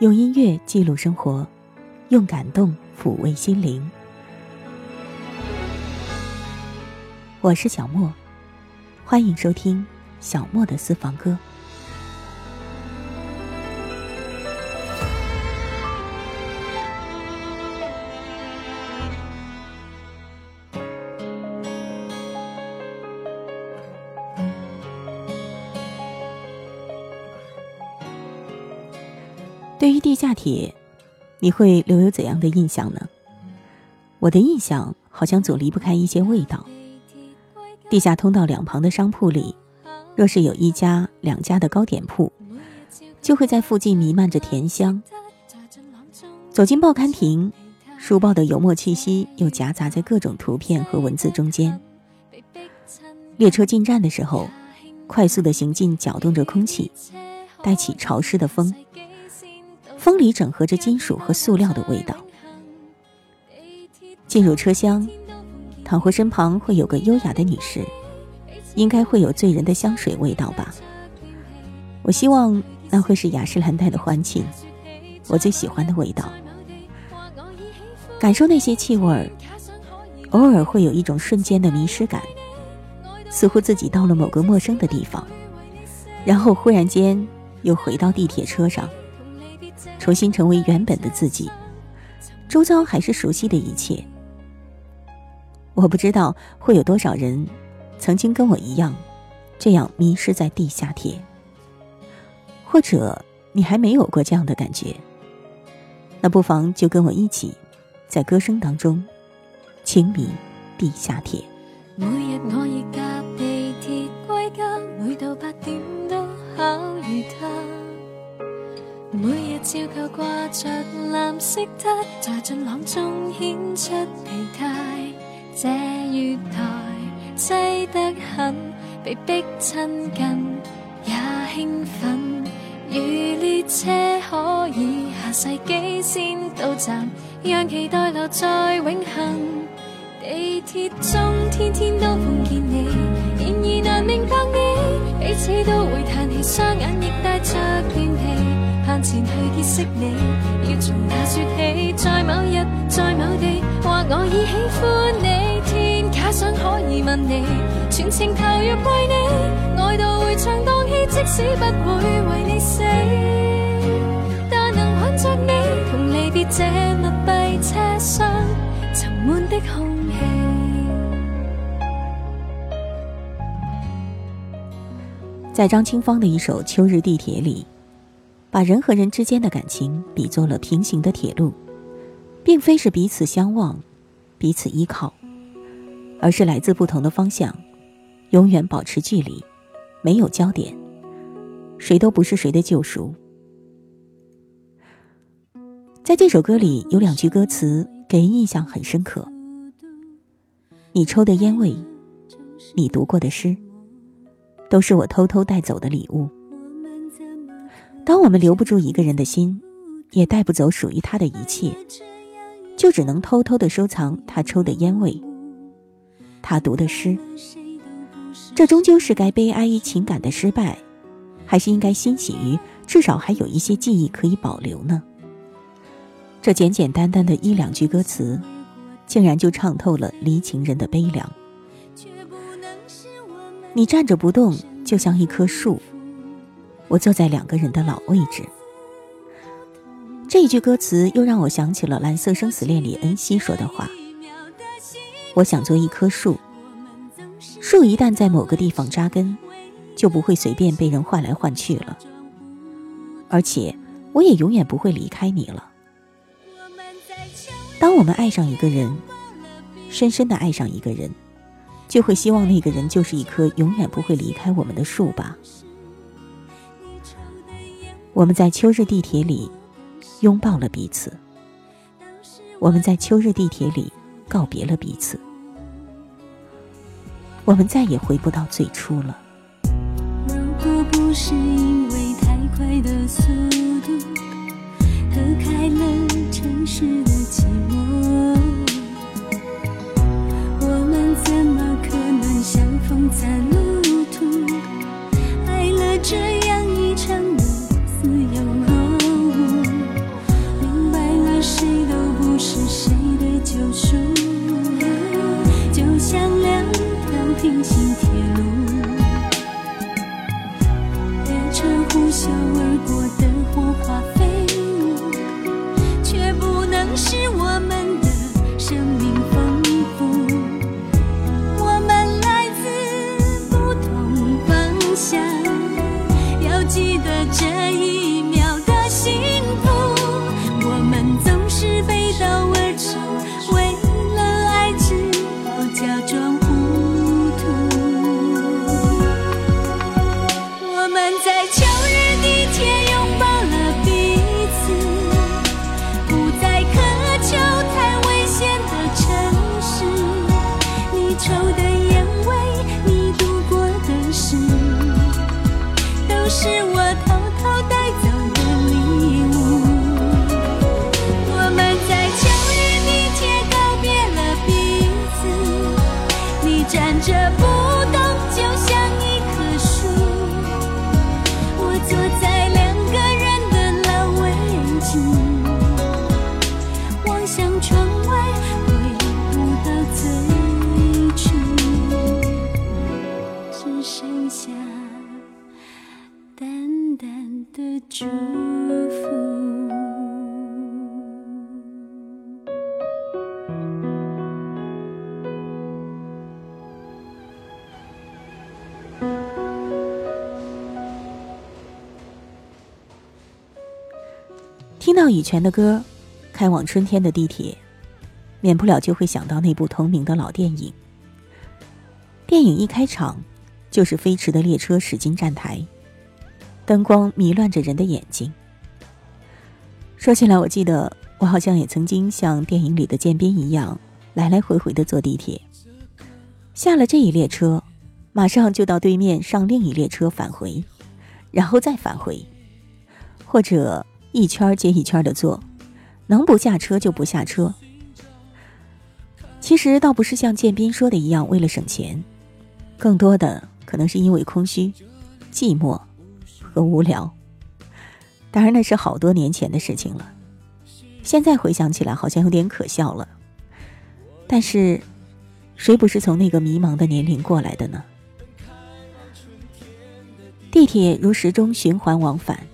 用音乐记录生活，用感动抚慰心灵。我是小莫，欢迎收听小莫的私房歌。铁，你会留有怎样的印象呢？我的印象好像总离不开一些味道。地下通道两旁的商铺里，若是有一家、两家的糕点铺，就会在附近弥漫着甜香。走进报刊亭，书报的油墨气息又夹杂在各种图片和文字中间。列车进站的时候，快速的行进搅动着空气，带起潮湿的风。风里整合着金属和塑料的味道。进入车厢，倘或身旁会有个优雅的女士，应该会有醉人的香水味道吧。我希望那会是雅诗兰黛的欢庆，我最喜欢的味道。感受那些气味，偶尔会有一种瞬间的迷失感，似乎自己到了某个陌生的地方，然后忽然间又回到地铁车上。重新成为原本的自己，周遭还是熟悉的一切。我不知道会有多少人曾经跟我一样，这样迷失在地下铁，或者你还没有过这样的感觉，那不妨就跟我一起，在歌声当中，情迷地下铁。每日照旧挂着蓝色的，在俊朗中显出疲态。这月台挤得很，被逼亲近也兴奋。如列车可以下世纪先到站，让期待留在永恒。地铁中天天都碰见你，然而难明白你，彼此都会叹气，双眼亦带着倦疲。向前去结识你，要从哪说起？在某日，在某地，或我已喜欢你。天假想可以问你，全情投入为你，爱到会唱荡气，即使不会为你死，但能挽着你，同离别这密闭车厢，沉闷的空气。在张清芳的一首《秋日地铁》里。把人和人之间的感情比作了平行的铁路，并非是彼此相望、彼此依靠，而是来自不同的方向，永远保持距离，没有焦点，谁都不是谁的救赎。在这首歌里有两句歌词给人印象很深刻：你抽的烟味，你读过的诗，都是我偷偷带走的礼物。当我们留不住一个人的心，也带不走属于他的一切，就只能偷偷的收藏他抽的烟味，他读的诗。这终究是该悲哀于情感的失败，还是应该欣喜于至少还有一些记忆可以保留呢？这简简单单的一两句歌词，竟然就唱透了离情人的悲凉。你站着不动，就像一棵树。我坐在两个人的老位置。这一句歌词又让我想起了《蓝色生死恋》里恩熙说的话：“我想做一棵树，树一旦在某个地方扎根，就不会随便被人换来换去了。而且，我也永远不会离开你了。当我们爱上一个人，深深的爱上一个人，就会希望那个人就是一棵永远不会离开我们的树吧。”我们在秋日地铁里拥抱了彼此，我们在秋日地铁里告别了彼此，我们再也回不到最初了。如果不是因为太快的速度隔开了城市的寂寞，我们怎么可能相逢在路途？爱了这样一场。是谁的救赎？就像两条平行铁路。列车呼啸而过的火花飞舞，却不能使我。不动就像一棵树，我坐在两个人的烂围巾，望向窗外，回不到最初，只剩下淡淡的祝。到羽泉的歌，开往春天的地铁，免不了就会想到那部同名的老电影。电影一开场，就是飞驰的列车驶进站台，灯光迷乱着人的眼睛。说起来，我记得我好像也曾经像电影里的建斌一样，来来回回的坐地铁。下了这一列车，马上就到对面上另一列车返回，然后再返回，或者。一圈接一圈的坐，能不下车就不下车。其实倒不是像建斌说的一样为了省钱，更多的可能是因为空虚、寂寞和无聊。当然那是好多年前的事情了，现在回想起来好像有点可笑了。但是，谁不是从那个迷茫的年龄过来的呢？地铁如时钟循环往返。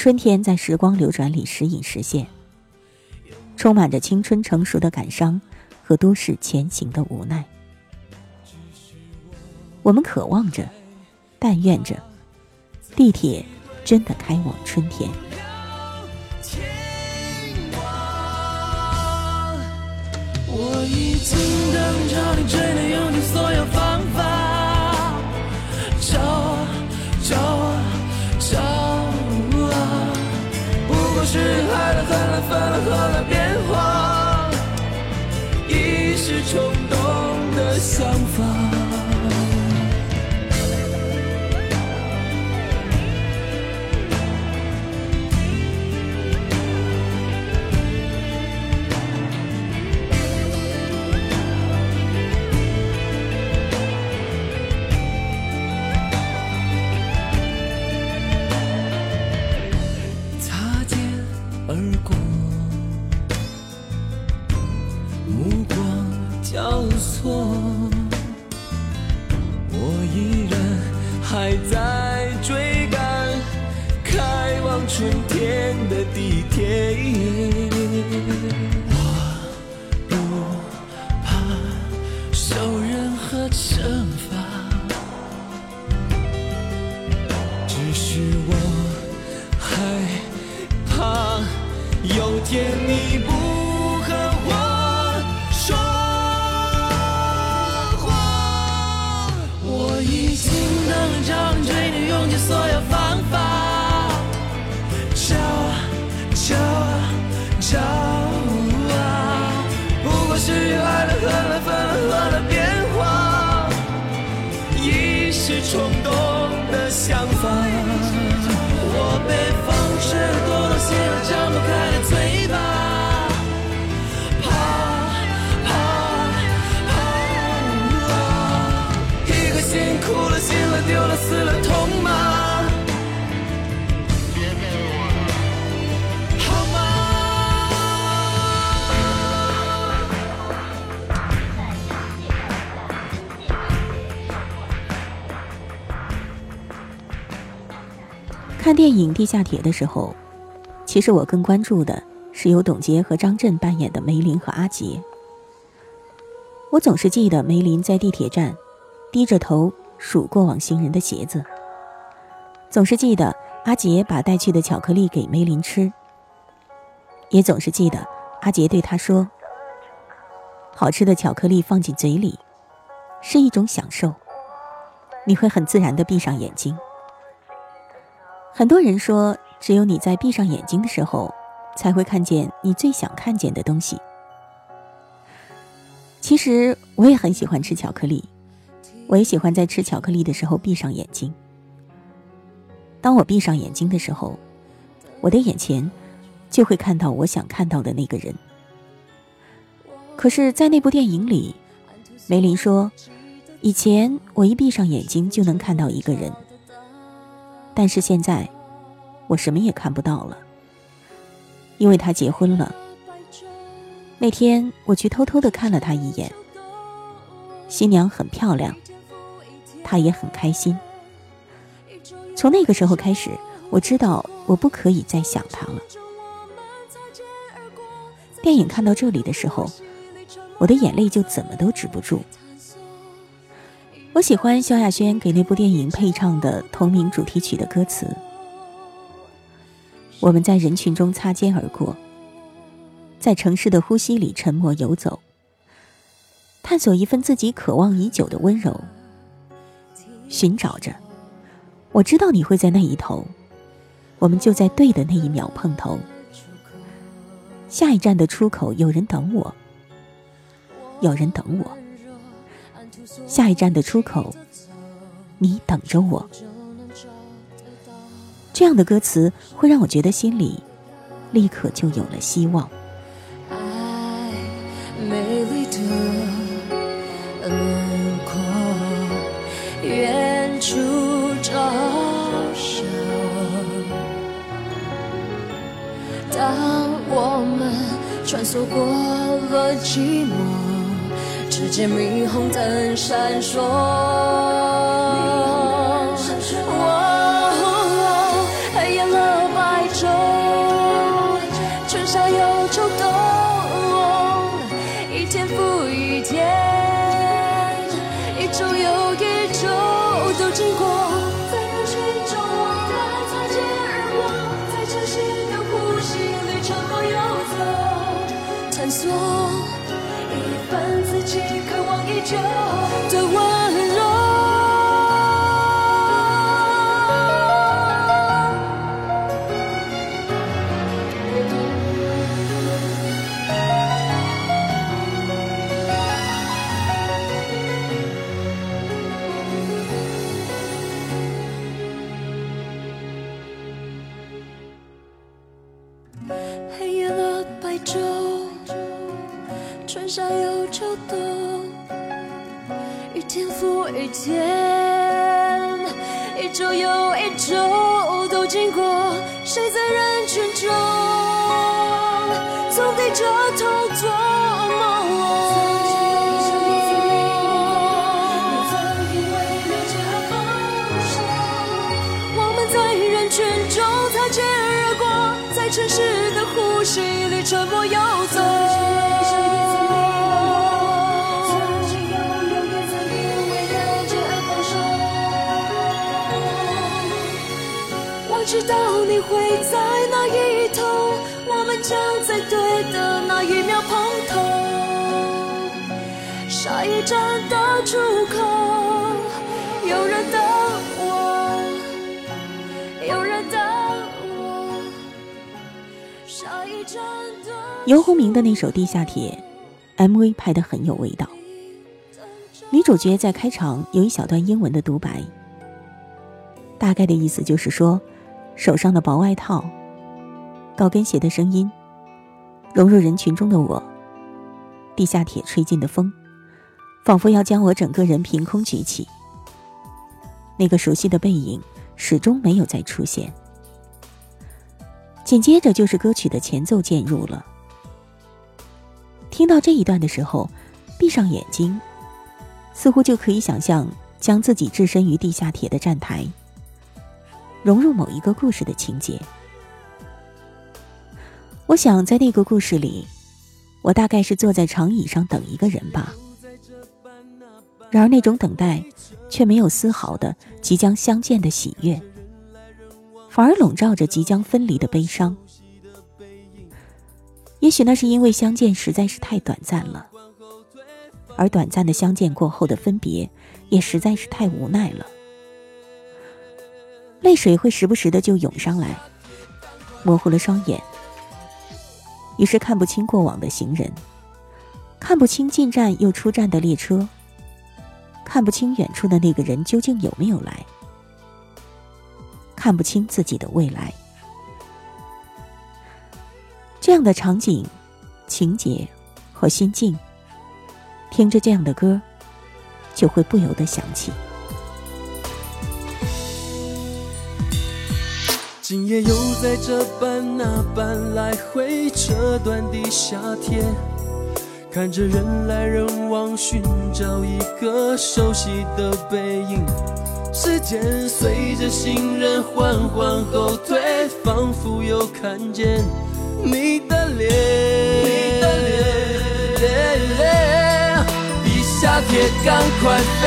春天在时光流转里时隐时现，充满着青春成熟的感伤和都市前行的无奈。我们渴望着，但愿着，地铁真的开往春天。我已经等着你，追的用尽所有方法，是爱了、恨了、分了、合了、变化，一时冲动的想法。有天你不看电影《地下铁》的时候，其实我更关注的是由董洁和张震扮演的梅林和阿杰。我总是记得梅林在地铁站低着头数过往行人的鞋子，总是记得阿杰把带去的巧克力给梅林吃，也总是记得阿杰对他说：“好吃的巧克力放进嘴里，是一种享受，你会很自然的闭上眼睛。”很多人说，只有你在闭上眼睛的时候，才会看见你最想看见的东西。其实我也很喜欢吃巧克力，我也喜欢在吃巧克力的时候闭上眼睛。当我闭上眼睛的时候，我的眼前就会看到我想看到的那个人。可是，在那部电影里，梅林说，以前我一闭上眼睛就能看到一个人。但是现在，我什么也看不到了，因为他结婚了。那天我去偷偷的看了他一眼，新娘很漂亮，他也很开心。从那个时候开始，我知道我不可以再想他了。电影看到这里的时候，我的眼泪就怎么都止不住。我喜欢萧亚轩给那部电影配唱的同名主题曲的歌词。我们在人群中擦肩而过，在城市的呼吸里沉默游走，探索一份自己渴望已久的温柔，寻找着。我知道你会在那一头，我们就在对的那一秒碰头。下一站的出口有人等我，有人等我。下一站的出口，你等着我。这样的歌词会让我觉得心里立刻就有了希望。爱美丽的轮廓，远处照射。当我们穿梭过了寂寞。世界霓虹灯闪烁，渴城市的呼吸里沉默游走。我知道你会在那一头，我们将在对的那一秒碰头。下一站的出口，游鸿明的那首《地下铁》MV 拍得很有味道，女主角在开场有一小段英文的独白，大概的意思就是说。手上的薄外套，高跟鞋的声音，融入人群中的我，地下铁吹进的风，仿佛要将我整个人凭空举起。那个熟悉的背影始终没有再出现。紧接着就是歌曲的前奏渐入了。听到这一段的时候，闭上眼睛，似乎就可以想象将自己置身于地下铁的站台。融入某一个故事的情节，我想在那个故事里，我大概是坐在长椅上等一个人吧。然而那种等待，却没有丝毫的即将相见的喜悦，反而笼罩着即将分离的悲伤。也许那是因为相见实在是太短暂了，而短暂的相见过后的分别，也实在是太无奈了。泪水会时不时的就涌上来，模糊了双眼，于是看不清过往的行人，看不清进站又出站的列车，看不清远处的那个人究竟有没有来，看不清自己的未来。这样的场景、情节和心境，听着这样的歌，就会不由得想起。今夜又在这般那般来回这段的夏天，看着人来人往，寻找一个熟悉的背影。时间随着行人缓缓后退，仿佛又看见。你的脸，你的脸，比夏天赶快飞，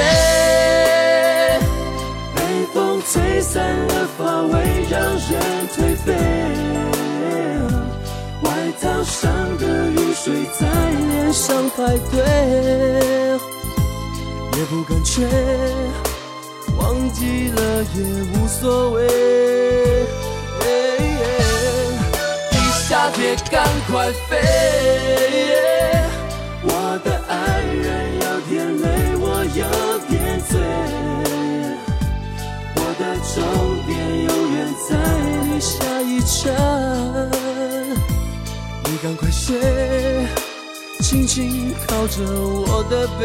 被风吹散了发尾，让人颓废。外套上的雨水在脸上排队，也不敢吹，忘记了也无所谓。夏天赶快飞，我的爱人有点累，我有点醉，我的终点永远在你下一站，你赶快睡，轻轻靠着我的背。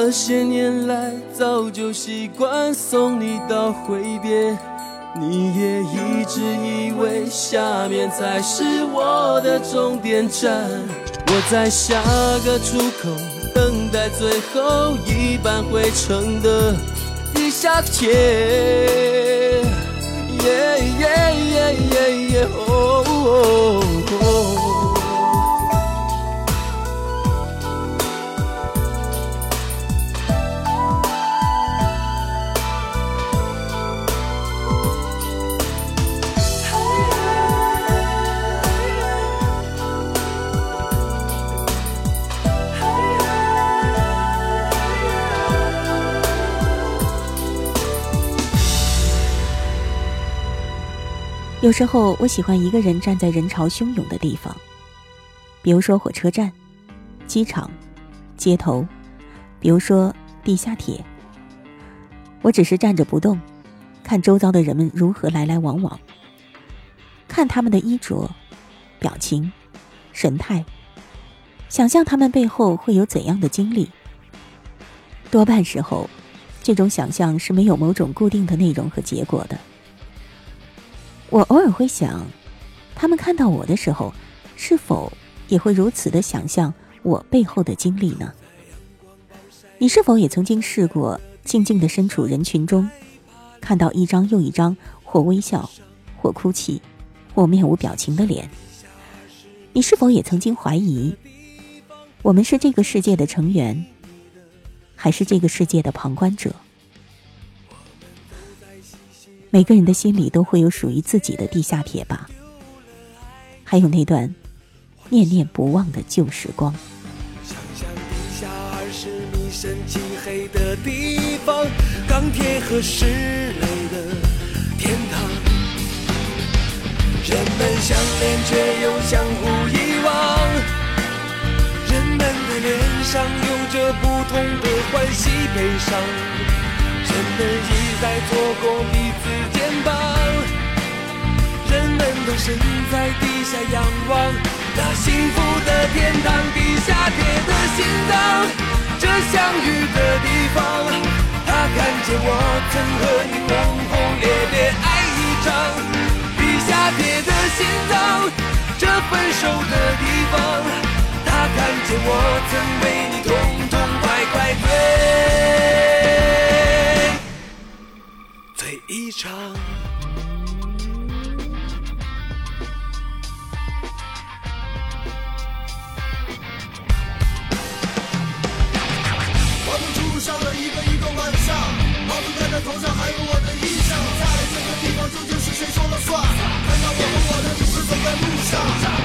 这些年来，早就习惯送你到挥别，你也一直以为下面才是我的终点站。我在下个出口，等待最后一班回程的地下铁。有时候，我喜欢一个人站在人潮汹涌的地方，比如说火车站、机场、街头，比如说地下铁。我只是站着不动，看周遭的人们如何来来往往，看他们的衣着、表情、神态，想象他们背后会有怎样的经历。多半时候，这种想象是没有某种固定的内容和结果的。我偶尔会想，他们看到我的时候，是否也会如此的想象我背后的经历呢？你是否也曾经试过静静的身处人群中，看到一张又一张或微笑、或哭泣、或面无表情的脸？你是否也曾经怀疑，我们是这个世界的成员，还是这个世界的旁观者？每个人的心里都会有属于自己的地下铁吧，还有那段念念不忘的旧时光。想象地下二十米深漆黑的地方，钢铁和石类的天堂。人们相恋却又相互遗忘，人们的脸上有着不同的欢喜悲伤。人们一再错过彼此肩膀，人们都身在地下仰望那幸福的天堂，地下铁的心脏，这相遇的地方。他看见我曾和你轰轰烈烈爱一场，地下铁的心脏，这分手的地方。他看见我曾为场。我们住上了一个一个晚上，帽子戴在头上，还有我的衣裳，在这个地方究竟是谁说了算？看到我和我的影子走在路上，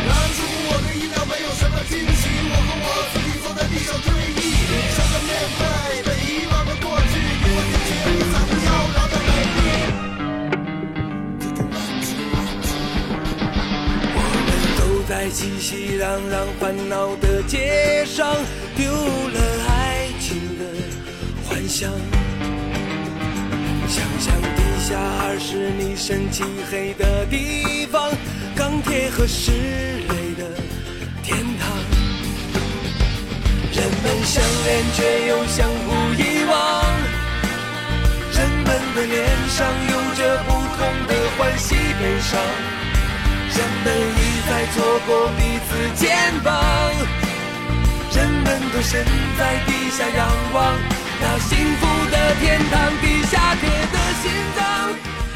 拦乎我的衣料没有什么惊喜，我和我自己坐在地上追忆。在熙熙攘攘、烦恼的街上，丢了爱情的幻想。想象地下二十米深漆黑的地方，钢铁和石垒的天堂。人们相恋却又相互遗忘，人们的脸上有着不同的欢喜悲伤，人们一再错过彼此肩膀，人们都身在地下仰望那幸福的天堂，地下铁的心脏，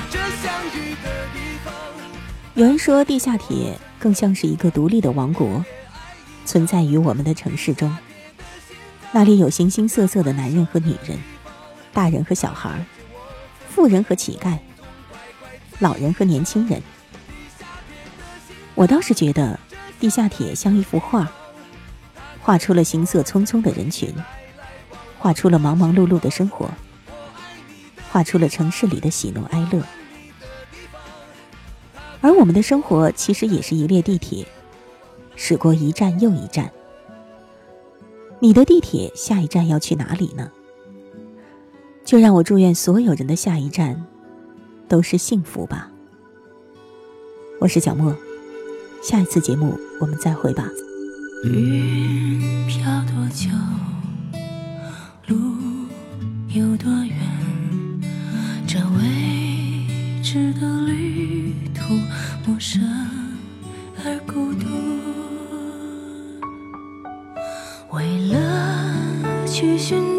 这相遇的地方。有人说，地下铁更像是一个独立的王国，存在于我们的城市中。那里有形形色色的男人和女人，大人和小孩，富人和乞丐，老人和年轻人。我倒是觉得，地下铁像一幅画，画出了行色匆匆的人群，画出了忙忙碌碌的生活，画出了城市里的喜怒哀乐。而我们的生活其实也是一列地铁，驶过一站又一站。你的地铁下一站要去哪里呢？就让我祝愿所有人的下一站都是幸福吧。我是小莫，下一次节目我们再会吧。云飘多久，路有多远？这未知的旅途，陌生而孤独。为了去寻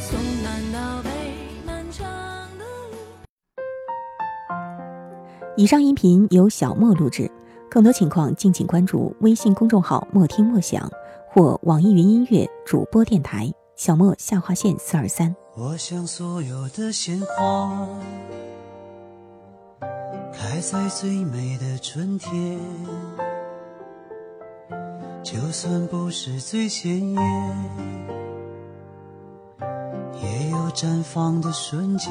从南到北，漫长的路。以上音频由小莫录制，更多情况敬请关注微信公众号“莫听莫想”或网易云音乐主播电台“小莫下划线四二三”。我想所有的鲜花开在最美的春天，就算不是最鲜艳，也有绽放的瞬间。